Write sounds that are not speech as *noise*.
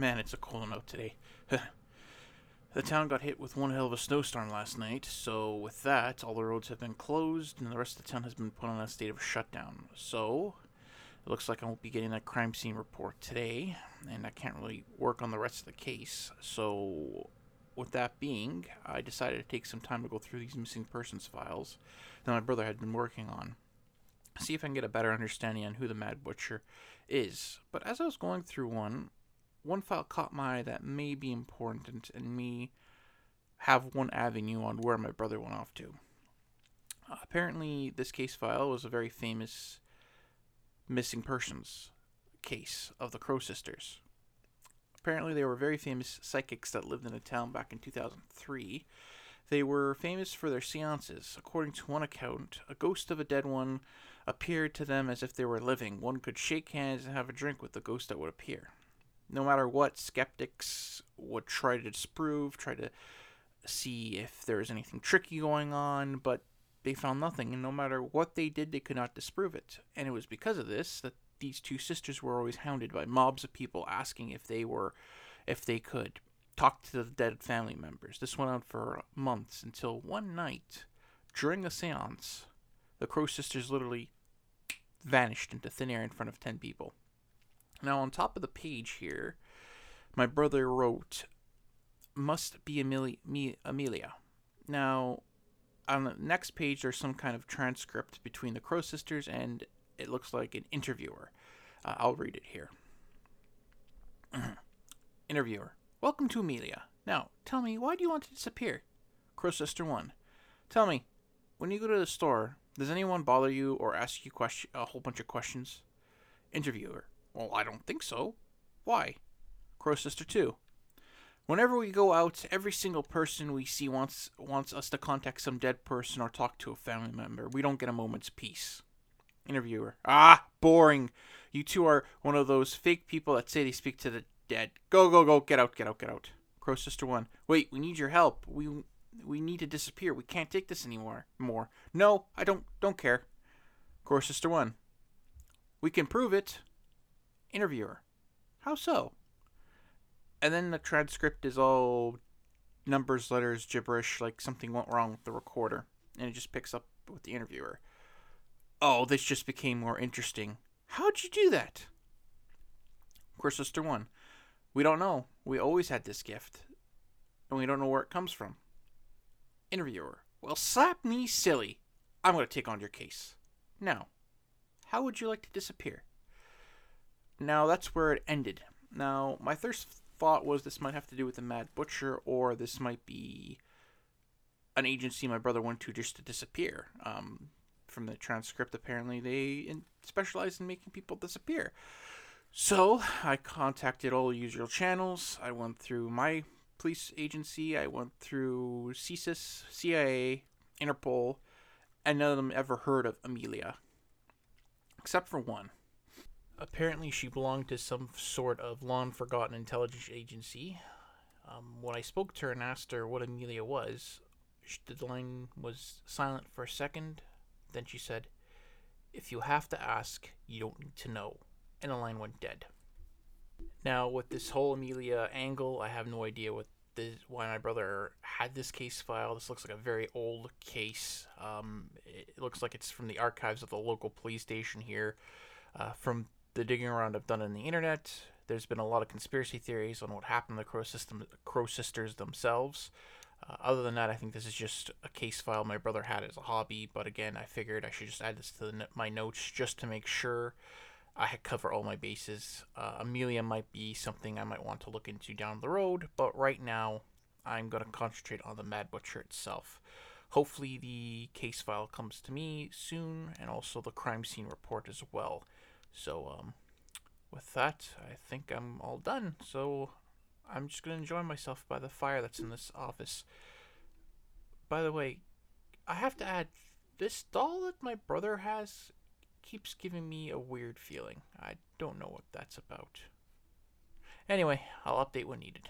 Man, it's a cold out today. *laughs* the town got hit with one hell of a snowstorm last night, so with that, all the roads have been closed and the rest of the town has been put on a state of shutdown. So, it looks like I won't be getting that crime scene report today, and I can't really work on the rest of the case. So, with that being, I decided to take some time to go through these missing persons files that my brother had been working on. See if I can get a better understanding on who the Mad Butcher is. But as I was going through one, one file caught my eye that may be important and me have one avenue on where my brother went off to. Apparently, this case file was a very famous missing persons case of the Crow sisters. Apparently, they were very famous psychics that lived in a town back in 2003. They were famous for their seances. According to one account, a ghost of a dead one appeared to them as if they were living. One could shake hands and have a drink with the ghost that would appear no matter what, skeptics would try to disprove, try to see if there was anything tricky going on, but they found nothing, and no matter what they did, they could not disprove it. And it was because of this that these two sisters were always hounded by mobs of people asking if they were, if they could talk to the dead family members. This went on for months until one night, during a seance, the Crow sisters literally vanished into thin air in front of 10 people. Now, on top of the page here, my brother wrote, must be Amelia. Now, on the next page, there's some kind of transcript between the Crow sisters and it looks like an interviewer. Uh, I'll read it here. *clears throat* interviewer, welcome to Amelia. Now, tell me, why do you want to disappear? Crow sister 1, tell me, when you go to the store, does anyone bother you or ask you question, a whole bunch of questions? Interviewer, well, I don't think so. Why? Crow Sister 2. Whenever we go out, every single person we see wants wants us to contact some dead person or talk to a family member. We don't get a moment's peace. Interviewer. Ah, boring. You two are one of those fake people that say they speak to the dead. Go, go, go. Get out, get out, get out. Crow Sister 1. Wait, we need your help. We we need to disappear. We can't take this anymore. More. No, I don't don't care. Crow Sister 1. We can prove it. Interviewer. How so? And then the transcript is all numbers, letters, gibberish, like something went wrong with the recorder. And it just picks up with the interviewer. Oh, this just became more interesting. How'd you do that? Course Sister 1. We don't know. We always had this gift. And we don't know where it comes from. Interviewer. Well, slap me silly. I'm going to take on your case. Now, how would you like to disappear? Now that's where it ended. Now my first thought was this might have to do with the Mad Butcher, or this might be an agency my brother went to just to disappear. Um, from the transcript, apparently they specialize in making people disappear. So I contacted all usual channels. I went through my police agency. I went through CSIS, CIA, Interpol, and none of them ever heard of Amelia, except for one. Apparently, she belonged to some sort of long forgotten intelligence agency. Um, when I spoke to her and asked her what Amelia was, the line was silent for a second. Then she said, If you have to ask, you don't need to know. And the line went dead. Now, with this whole Amelia angle, I have no idea what this, why my brother had this case file. This looks like a very old case. Um, it looks like it's from the archives of the local police station here. Uh, from the digging around I've done on the internet, there's been a lot of conspiracy theories on what happened to the Crow, system, Crow sisters themselves. Uh, other than that, I think this is just a case file my brother had as a hobby. But again, I figured I should just add this to the, my notes just to make sure I cover all my bases. Uh, Amelia might be something I might want to look into down the road, but right now I'm going to concentrate on the Mad Butcher itself. Hopefully, the case file comes to me soon, and also the crime scene report as well. So, um, with that, I think I'm all done. So, I'm just to enjoy myself by the fire that's in this office. By the way, I have to add, this doll that my brother has keeps giving me a weird feeling. I don't know what that's about. Anyway, I'll update when needed.